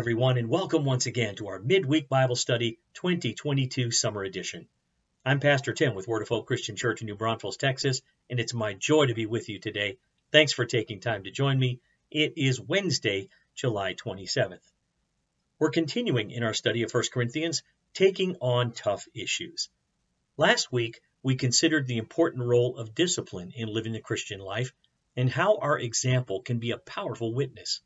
Everyone, and welcome once again to our Midweek Bible Study 2022 Summer Edition. I'm Pastor Tim with Word of Hope Christian Church in New Braunfels, Texas, and it's my joy to be with you today. Thanks for taking time to join me. It is Wednesday, July 27th. We're continuing in our study of 1 Corinthians, taking on tough issues. Last week, we considered the important role of discipline in living the Christian life and how our example can be a powerful witness.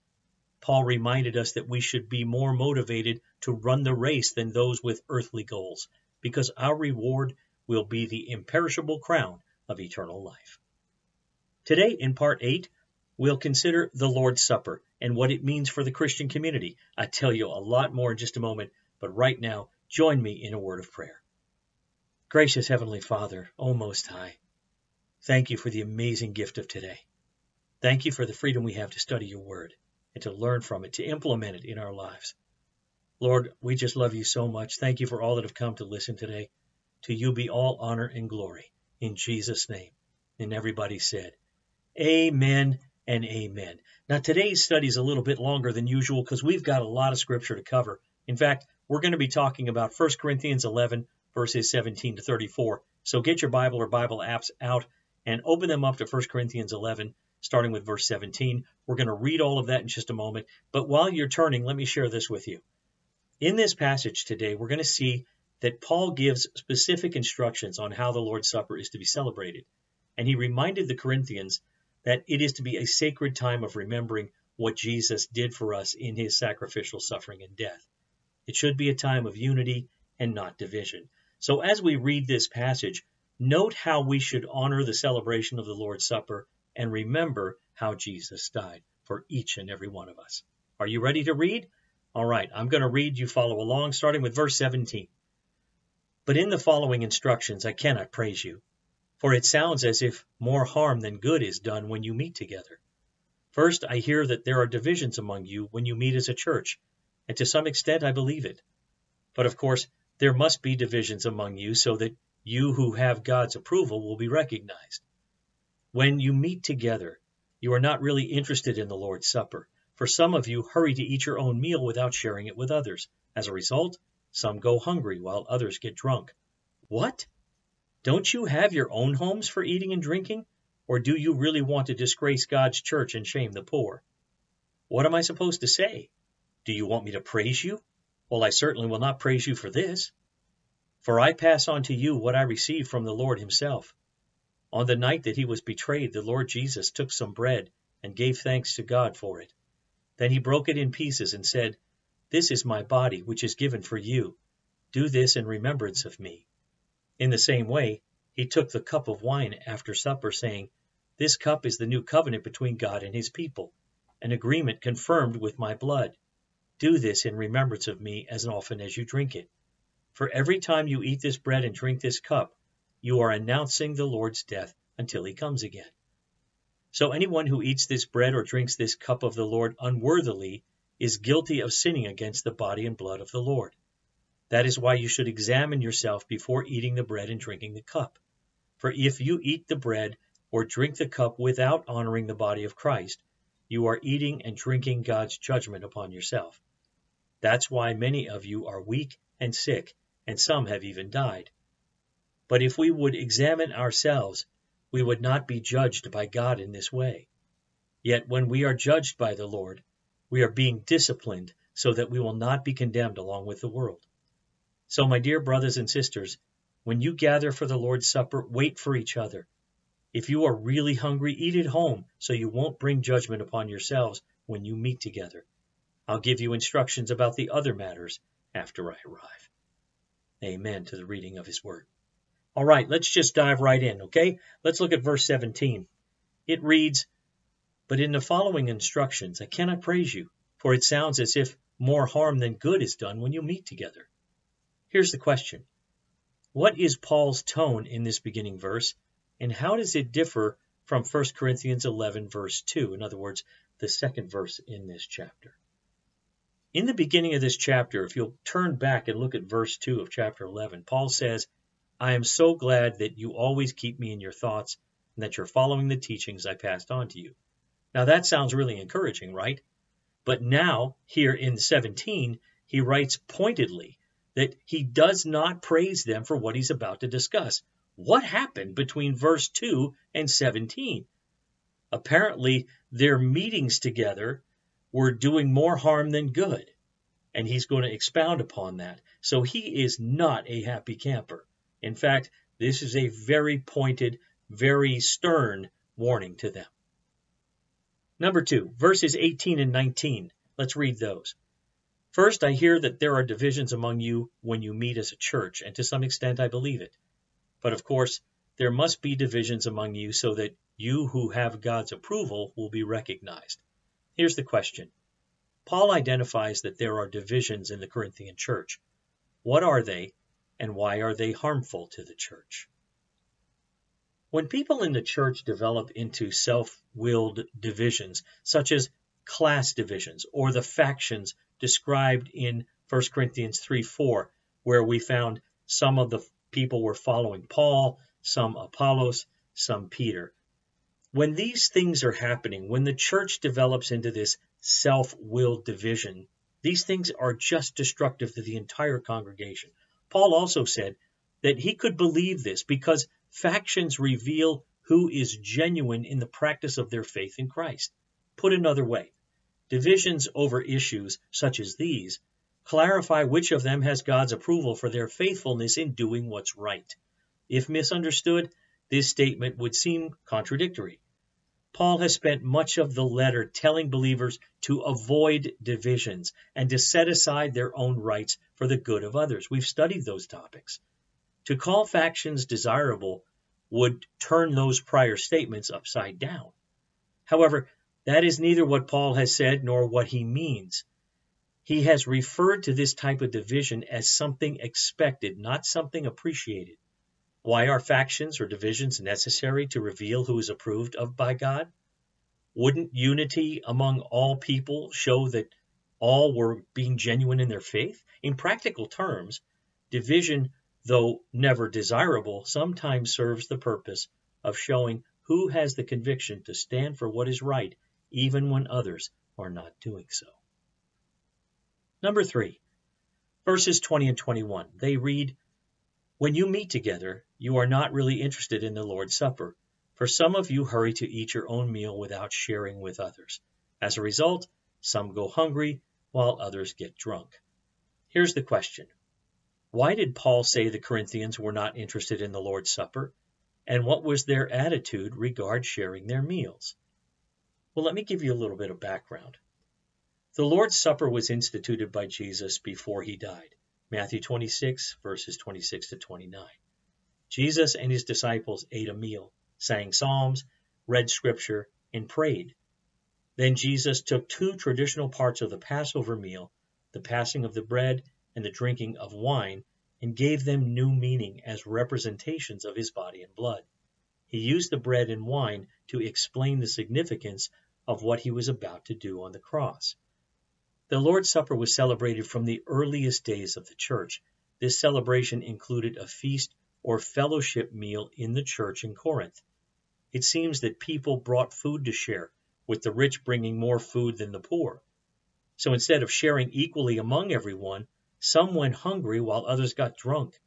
Paul reminded us that we should be more motivated to run the race than those with earthly goals, because our reward will be the imperishable crown of eternal life. Today, in part 8, we'll consider the Lord's Supper and what it means for the Christian community. I tell you a lot more in just a moment, but right now, join me in a word of prayer. Gracious Heavenly Father, O Most High, thank you for the amazing gift of today. Thank you for the freedom we have to study your word and to learn from it, to implement it in our lives. Lord, we just love you so much. Thank you for all that have come to listen today. To you be all honor and glory. In Jesus' name. And everybody said, Amen and amen. Now, today's study is a little bit longer than usual because we've got a lot of scripture to cover. In fact, we're going to be talking about 1 Corinthians 11, verses 17 to 34. So get your Bible or Bible apps out and open them up to 1 Corinthians 11, starting with verse 17. We're going to read all of that in just a moment. But while you're turning, let me share this with you. In this passage today, we're going to see that Paul gives specific instructions on how the Lord's Supper is to be celebrated. And he reminded the Corinthians that it is to be a sacred time of remembering what Jesus did for us in his sacrificial suffering and death. It should be a time of unity and not division. So as we read this passage, note how we should honor the celebration of the Lord's Supper and remember how Jesus died for each and every one of us. Are you ready to read? All right, I'm going to read. You follow along, starting with verse 17. But in the following instructions, I cannot praise you, for it sounds as if more harm than good is done when you meet together. First, I hear that there are divisions among you when you meet as a church, and to some extent I believe it. But of course, there must be divisions among you so that you who have God's approval will be recognized. When you meet together, you are not really interested in the Lord's Supper, for some of you hurry to eat your own meal without sharing it with others. As a result, some go hungry while others get drunk. What? Don't you have your own homes for eating and drinking? Or do you really want to disgrace God's church and shame the poor? What am I supposed to say? Do you want me to praise you? Well, I certainly will not praise you for this. For I pass on to you what I received from the Lord Himself. On the night that he was betrayed, the Lord Jesus took some bread and gave thanks to God for it. Then he broke it in pieces and said, This is my body, which is given for you. Do this in remembrance of me. In the same way, he took the cup of wine after supper, saying, This cup is the new covenant between God and his people, an agreement confirmed with my blood. Do this in remembrance of me as often as you drink it. For every time you eat this bread and drink this cup, you are announcing the Lord's death until he comes again. So anyone who eats this bread or drinks this cup of the Lord unworthily is guilty of sinning against the body and blood of the Lord. That is why you should examine yourself before eating the bread and drinking the cup. For if you eat the bread or drink the cup without honoring the body of Christ, you are eating and drinking God's judgment upon yourself. That's why many of you are weak and sick, and some have even died. But if we would examine ourselves, we would not be judged by God in this way. Yet when we are judged by the Lord, we are being disciplined so that we will not be condemned along with the world. So, my dear brothers and sisters, when you gather for the Lord's Supper, wait for each other. If you are really hungry, eat at home so you won't bring judgment upon yourselves when you meet together. I'll give you instructions about the other matters after I arrive. Amen to the reading of His Word. All right, let's just dive right in, okay? Let's look at verse 17. It reads, But in the following instructions I cannot praise you, for it sounds as if more harm than good is done when you meet together. Here's the question What is Paul's tone in this beginning verse, and how does it differ from 1 Corinthians 11, verse 2? In other words, the second verse in this chapter. In the beginning of this chapter, if you'll turn back and look at verse 2 of chapter 11, Paul says, I am so glad that you always keep me in your thoughts and that you're following the teachings I passed on to you. Now that sounds really encouraging, right? But now, here in 17, he writes pointedly that he does not praise them for what he's about to discuss. What happened between verse 2 and 17? Apparently, their meetings together were doing more harm than good. And he's going to expound upon that. So he is not a happy camper. In fact, this is a very pointed, very stern warning to them. Number two, verses 18 and 19. Let's read those. First, I hear that there are divisions among you when you meet as a church, and to some extent I believe it. But of course, there must be divisions among you so that you who have God's approval will be recognized. Here's the question Paul identifies that there are divisions in the Corinthian church. What are they, and why are they harmful to the church? When people in the church develop into self willed divisions, such as class divisions or the factions described in 1 Corinthians 3 4, where we found some of the people were following Paul, some Apollos, some Peter. When these things are happening, when the church develops into this self willed division, these things are just destructive to the entire congregation. Paul also said that he could believe this because factions reveal who is genuine in the practice of their faith in Christ. Put another way, Divisions over issues such as these clarify which of them has God's approval for their faithfulness in doing what's right. If misunderstood, this statement would seem contradictory. Paul has spent much of the letter telling believers to avoid divisions and to set aside their own rights for the good of others. We've studied those topics. To call factions desirable would turn those prior statements upside down. However, that is neither what Paul has said nor what he means. He has referred to this type of division as something expected, not something appreciated. Why are factions or divisions necessary to reveal who is approved of by God? Wouldn't unity among all people show that all were being genuine in their faith? In practical terms, division, though never desirable, sometimes serves the purpose of showing who has the conviction to stand for what is right even when others are not doing so. Number three, verses 20 and 21. They read, When you meet together, you are not really interested in the Lord's Supper, for some of you hurry to eat your own meal without sharing with others. As a result, some go hungry while others get drunk. Here's the question Why did Paul say the Corinthians were not interested in the Lord's Supper? And what was their attitude regard sharing their meals? Well, let me give you a little bit of background. The Lord's Supper was instituted by Jesus before he died. Matthew 26, verses 26 to 29. Jesus and his disciples ate a meal, sang psalms, read scripture, and prayed. Then Jesus took two traditional parts of the Passover meal, the passing of the bread and the drinking of wine, and gave them new meaning as representations of his body and blood. He used the bread and wine to explain the significance of what he was about to do on the cross. The Lord's Supper was celebrated from the earliest days of the church. This celebration included a feast or fellowship meal in the church in Corinth. It seems that people brought food to share, with the rich bringing more food than the poor. So instead of sharing equally among everyone, some went hungry while others got drunk.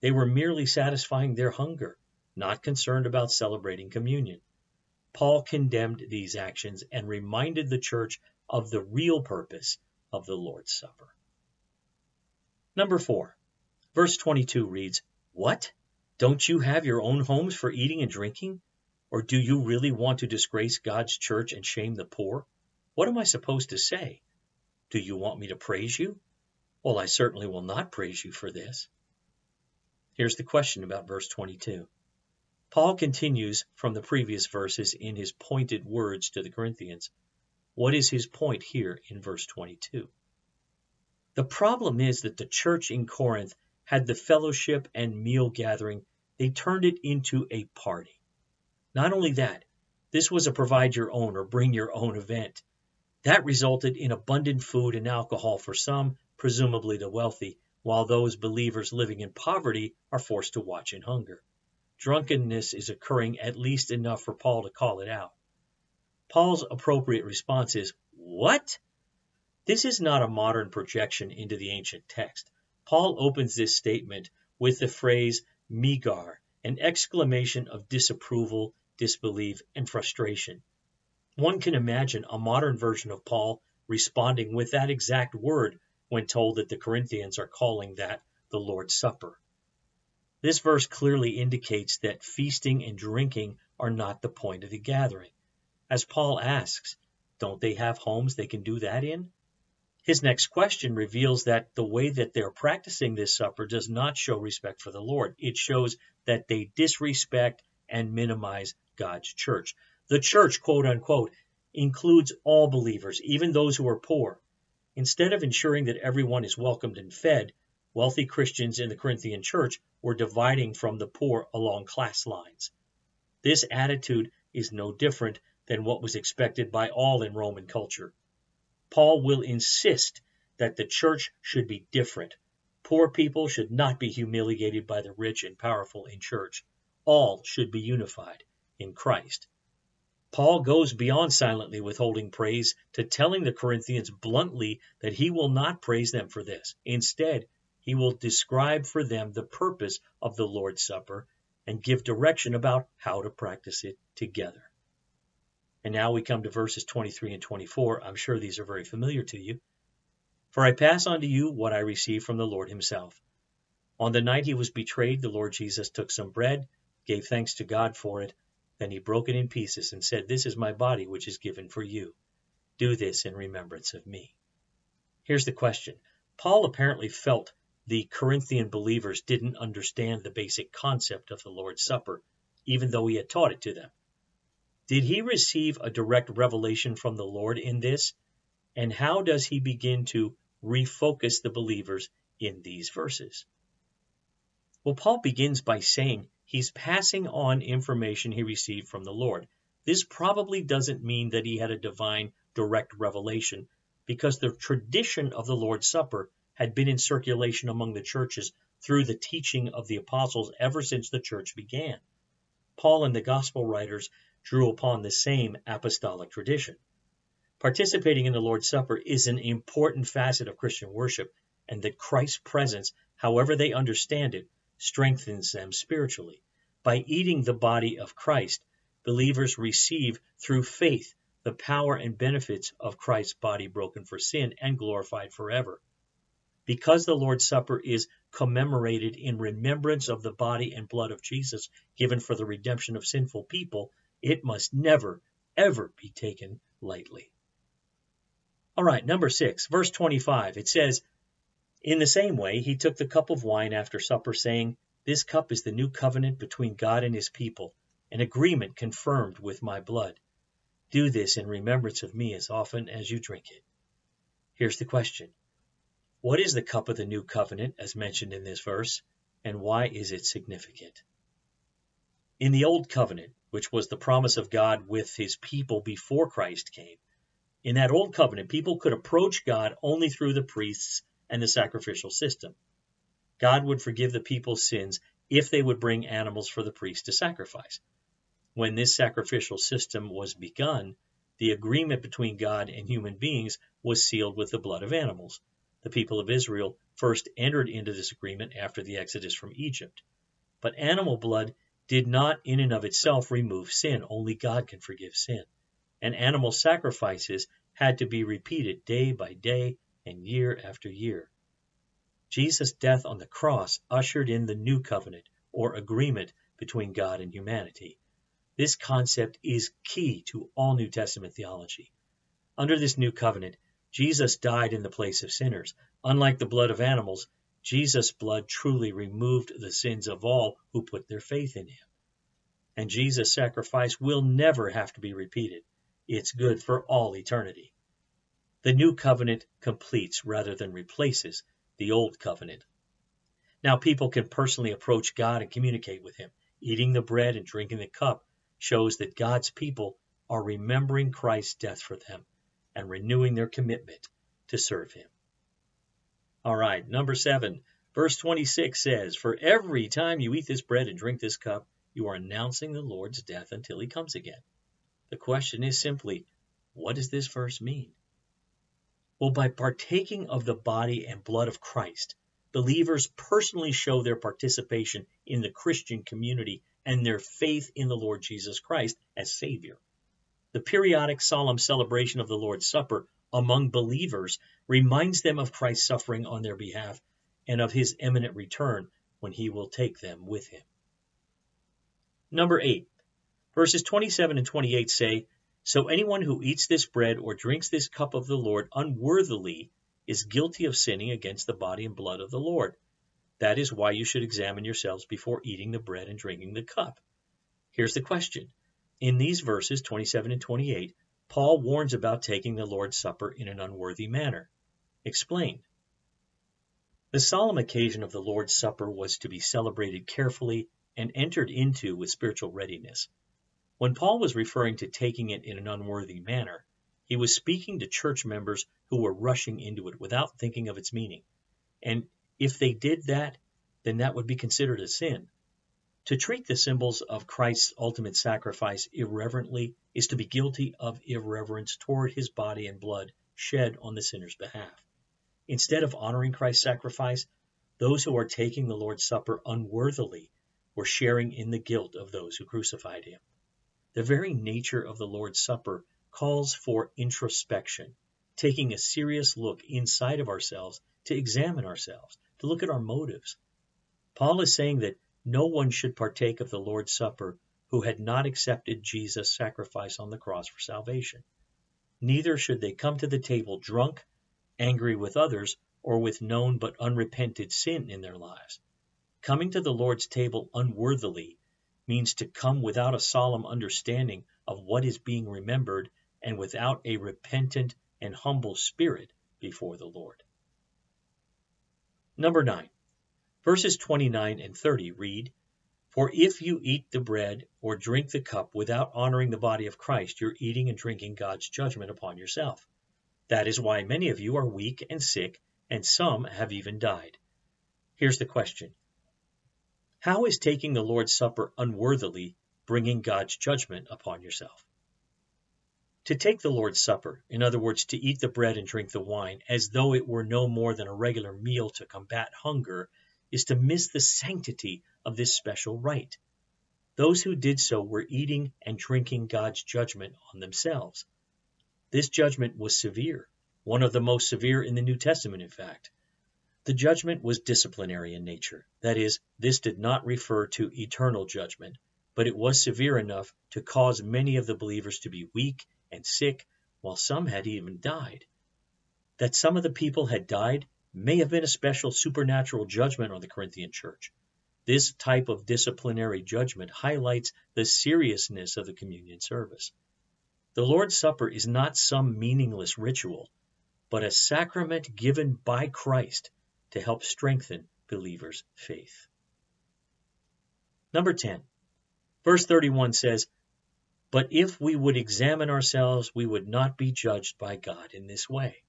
They were merely satisfying their hunger, not concerned about celebrating communion. Paul condemned these actions and reminded the church of the real purpose of the Lord's Supper. Number four, verse 22 reads, What? Don't you have your own homes for eating and drinking? Or do you really want to disgrace God's church and shame the poor? What am I supposed to say? Do you want me to praise you? Well, I certainly will not praise you for this. Here's the question about verse 22. Paul continues from the previous verses in his pointed words to the Corinthians. What is his point here in verse 22? The problem is that the church in Corinth had the fellowship and meal gathering, they turned it into a party. Not only that, this was a provide your own or bring your own event. That resulted in abundant food and alcohol for some, presumably the wealthy, while those believers living in poverty are forced to watch in hunger drunkenness is occurring at least enough for Paul to call it out. Paul's appropriate response is, What? This is not a modern projection into the ancient text. Paul opens this statement with the phrase megar, an exclamation of disapproval, disbelief, and frustration. One can imagine a modern version of Paul responding with that exact word when told that the Corinthians are calling that the Lord's Supper. This verse clearly indicates that feasting and drinking are not the point of the gathering. As Paul asks, don't they have homes they can do that in? His next question reveals that the way that they're practicing this supper does not show respect for the Lord. It shows that they disrespect and minimize God's church. The church, quote unquote, includes all believers, even those who are poor. Instead of ensuring that everyone is welcomed and fed, wealthy Christians in the Corinthian church were dividing from the poor along class lines. This attitude is no different than what was expected by all in Roman culture. Paul will insist that the church should be different. Poor people should not be humiliated by the rich and powerful in church. All should be unified in Christ. Paul goes beyond silently withholding praise to telling the Corinthians bluntly that he will not praise them for this. Instead, he will describe for them the purpose of the Lord's Supper and give direction about how to practice it together. And now we come to verses 23 and 24. I'm sure these are very familiar to you. For I pass on to you what I received from the Lord himself. On the night he was betrayed, the Lord Jesus took some bread, gave thanks to God for it, then he broke it in pieces and said, This is my body which is given for you. Do this in remembrance of me. Here's the question. Paul apparently felt the Corinthian believers didn't understand the basic concept of the Lord's Supper, even though he had taught it to them. Did he receive a direct revelation from the Lord in this? And how does he begin to refocus the believers in these verses? Well, Paul begins by saying he's passing on information he received from the Lord. This probably doesn't mean that he had a divine direct revelation, because the tradition of the Lord's Supper had been in circulation among the churches through the teaching of the apostles ever since the church began. Paul and the gospel writers drew upon the same apostolic tradition. Participating in the Lord's Supper is an important facet of Christian worship, and that Christ's presence, however they understand it, strengthens them spiritually. By eating the body of Christ, believers receive through faith the power and benefits of Christ's body broken for sin and glorified forever. Because the Lord's Supper is commemorated in remembrance of the body and blood of Jesus given for the redemption of sinful people, it must never, ever be taken lightly. All right, number six, verse 25. It says, In the same way, he took the cup of wine after supper, saying, This cup is the new covenant between God and his people, an agreement confirmed with my blood. Do this in remembrance of me as often as you drink it. Here's the question What is the cup of the new covenant, as mentioned in this verse, and why is it significant? In the Old Covenant, which was the promise of God with his people before Christ came. In that old covenant, people could approach God only through the priests and the sacrificial system. God would forgive the people's sins if they would bring animals for the priest to sacrifice. When this sacrificial system was begun, the agreement between God and human beings was sealed with the blood of animals. The people of Israel first entered into this agreement after the exodus from Egypt. But animal blood did not in and of itself remove sin. Only God can forgive sin. And animal sacrifices had to be repeated day by day and year after year. Jesus' death on the cross ushered in the new covenant or agreement between God and humanity. This concept is key to all New Testament theology. Under this new covenant, Jesus died in the place of sinners. Unlike the blood of animals, Jesus' blood truly removed the sins of all who put their faith in him. And Jesus' sacrifice will never have to be repeated. It's good for all eternity. The new covenant completes rather than replaces the old covenant. Now people can personally approach God and communicate with him. Eating the bread and drinking the cup shows that God's people are remembering Christ's death for them and renewing their commitment to serve him. All right, number seven, verse 26 says, For every time you eat this bread and drink this cup, you are announcing the Lord's death until he comes again. The question is simply, what does this verse mean? Well, by partaking of the body and blood of Christ, believers personally show their participation in the Christian community and their faith in the Lord Jesus Christ as Savior. The periodic solemn celebration of the Lord's Supper among believers reminds them of Christ's suffering on their behalf and of his imminent return when he will take them with him. Number 8. Verses 27 and 28 say, So anyone who eats this bread or drinks this cup of the Lord unworthily is guilty of sinning against the body and blood of the Lord. That is why you should examine yourselves before eating the bread and drinking the cup. Here's the question. In these verses 27 and 28, Paul warns about taking the Lord's Supper in an unworthy manner. Explain. The solemn occasion of the Lord's Supper was to be celebrated carefully and entered into with spiritual readiness. When Paul was referring to taking it in an unworthy manner, he was speaking to church members who were rushing into it without thinking of its meaning. And if they did that, then that would be considered a sin. To treat the symbols of Christ's ultimate sacrifice irreverently is to be guilty of irreverence toward his body and blood shed on the sinner's behalf. Instead of honoring Christ's sacrifice, those who are taking the Lord's Supper unworthily were sharing in the guilt of those who crucified him. The very nature of the Lord's Supper calls for introspection, taking a serious look inside of ourselves to examine ourselves, to look at our motives. Paul is saying that no one should partake of the Lord's Supper who had not accepted Jesus' sacrifice on the cross for salvation. Neither should they come to the table drunk, angry with others, or with known but unrepented sin in their lives. Coming to the Lord's table unworthily means to come without a solemn understanding of what is being remembered and without a repentant and humble spirit before the Lord. Number 9. Verses 29 and 30 read, For if you eat the bread or drink the cup without honoring the body of Christ, you're eating and drinking God's judgment upon yourself. That is why many of you are weak and sick, and some have even died. Here's the question How is taking the Lord's Supper unworthily bringing God's judgment upon yourself? To take the Lord's Supper, in other words, to eat the bread and drink the wine, as though it were no more than a regular meal to combat hunger, is to miss the sanctity of this special rite. Those who did so were eating and drinking God's judgment on themselves. This judgment was severe, one of the most severe in the New Testament, in fact. The judgment was disciplinary in nature. That is, this did not refer to eternal judgment, but it was severe enough to cause many of the believers to be weak and sick, while some had even died. That some of the people had died may have been a special supernatural judgment on the Corinthian church. This type of disciplinary judgment highlights the seriousness of the communion service. The Lord's Supper is not some meaningless ritual, but a sacrament given by Christ to help strengthen believers' faith. Number 10. Verse 31 says, but if we would examine ourselves, we would not be judged by God in this way.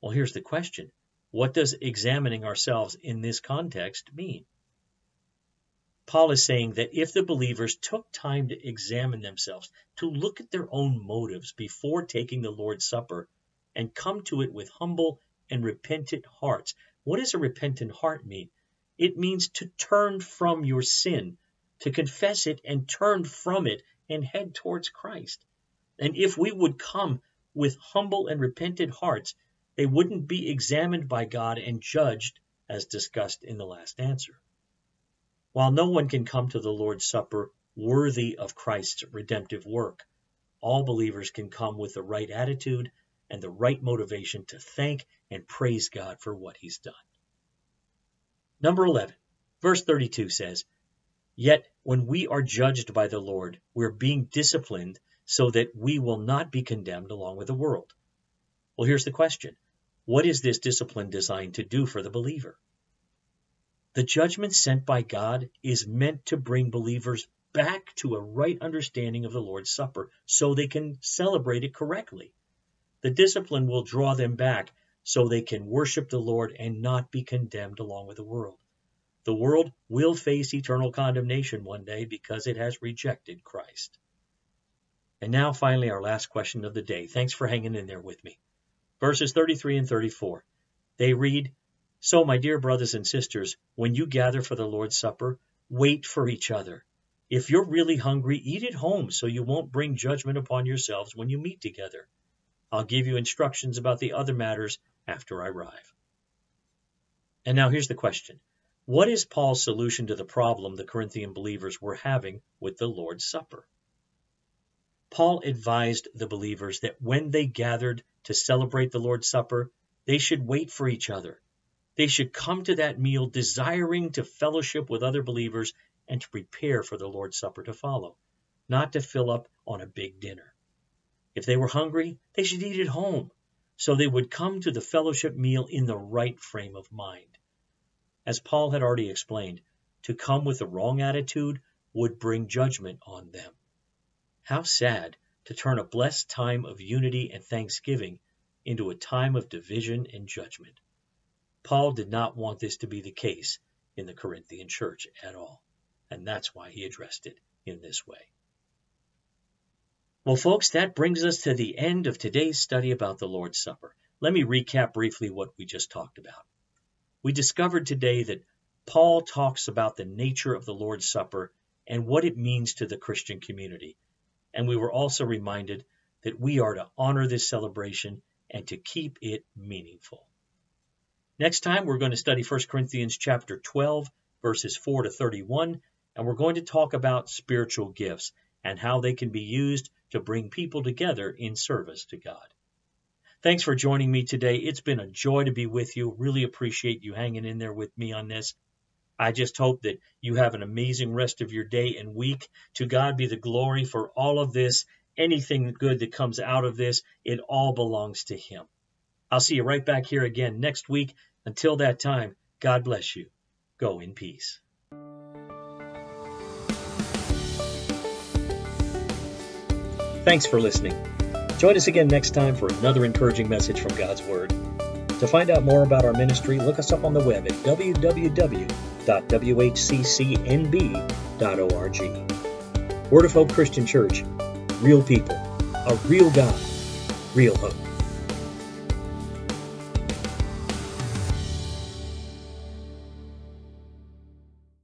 Well, here's the question What does examining ourselves in this context mean? Paul is saying that if the believers took time to examine themselves, to look at their own motives before taking the Lord's Supper, and come to it with humble and repentant hearts. What does a repentant heart mean? It means to turn from your sin, to confess it and turn from it and head towards Christ. And if we would come with humble and repentant hearts, they wouldn't be examined by God and judged as discussed in the last answer. While no one can come to the Lord's Supper worthy of Christ's redemptive work, all believers can come with the right attitude and the right motivation to thank and praise God for what He's done. Number 11, verse 32 says, Yet when we are judged by the Lord, we're being disciplined so that we will not be condemned along with the world. Well, here's the question What is this discipline designed to do for the believer? The judgment sent by God is meant to bring believers back to a right understanding of the Lord's Supper so they can celebrate it correctly. The discipline will draw them back so they can worship the Lord and not be condemned along with the world. The world will face eternal condemnation one day because it has rejected Christ. And now, finally, our last question of the day. Thanks for hanging in there with me. Verses 33 and 34. They read, So, my dear brothers and sisters, when you gather for the Lord's Supper, wait for each other. If you're really hungry, eat at home so you won't bring judgment upon yourselves when you meet together. I'll give you instructions about the other matters after I arrive. And now here's the question What is Paul's solution to the problem the Corinthian believers were having with the Lord's Supper? Paul advised the believers that when they gathered to celebrate the Lord's Supper, they should wait for each other. They should come to that meal desiring to fellowship with other believers and to prepare for the Lord's Supper to follow, not to fill up on a big dinner. If they were hungry, they should eat at home, so they would come to the fellowship meal in the right frame of mind. As Paul had already explained, to come with the wrong attitude would bring judgment on them. How sad to turn a blessed time of unity and thanksgiving into a time of division and judgment. Paul did not want this to be the case in the Corinthian church at all and that's why he addressed it in this way. Well, folks, that brings us to the end of today's study about the Lord's Supper. Let me recap briefly what we just talked about. We discovered today that Paul talks about the nature of the Lord's Supper and what it means to the Christian community. And we were also reminded that we are to honor this celebration and to keep it meaningful. Next time we're going to study 1 Corinthians chapter 12 verses 4 to 31 and we're going to talk about spiritual gifts and how they can be used to bring people together in service to God. Thanks for joining me today. It's been a joy to be with you. Really appreciate you hanging in there with me on this. I just hope that you have an amazing rest of your day and week. To God be the glory for all of this. Anything good that comes out of this, it all belongs to Him. I'll see you right back here again next week. Until that time, God bless you. Go in peace. Thanks for listening. Join us again next time for another encouraging message from God's Word. To find out more about our ministry, look us up on the web at www.whccnb.org. Word of Hope Christian Church, real people, a real God, real hope.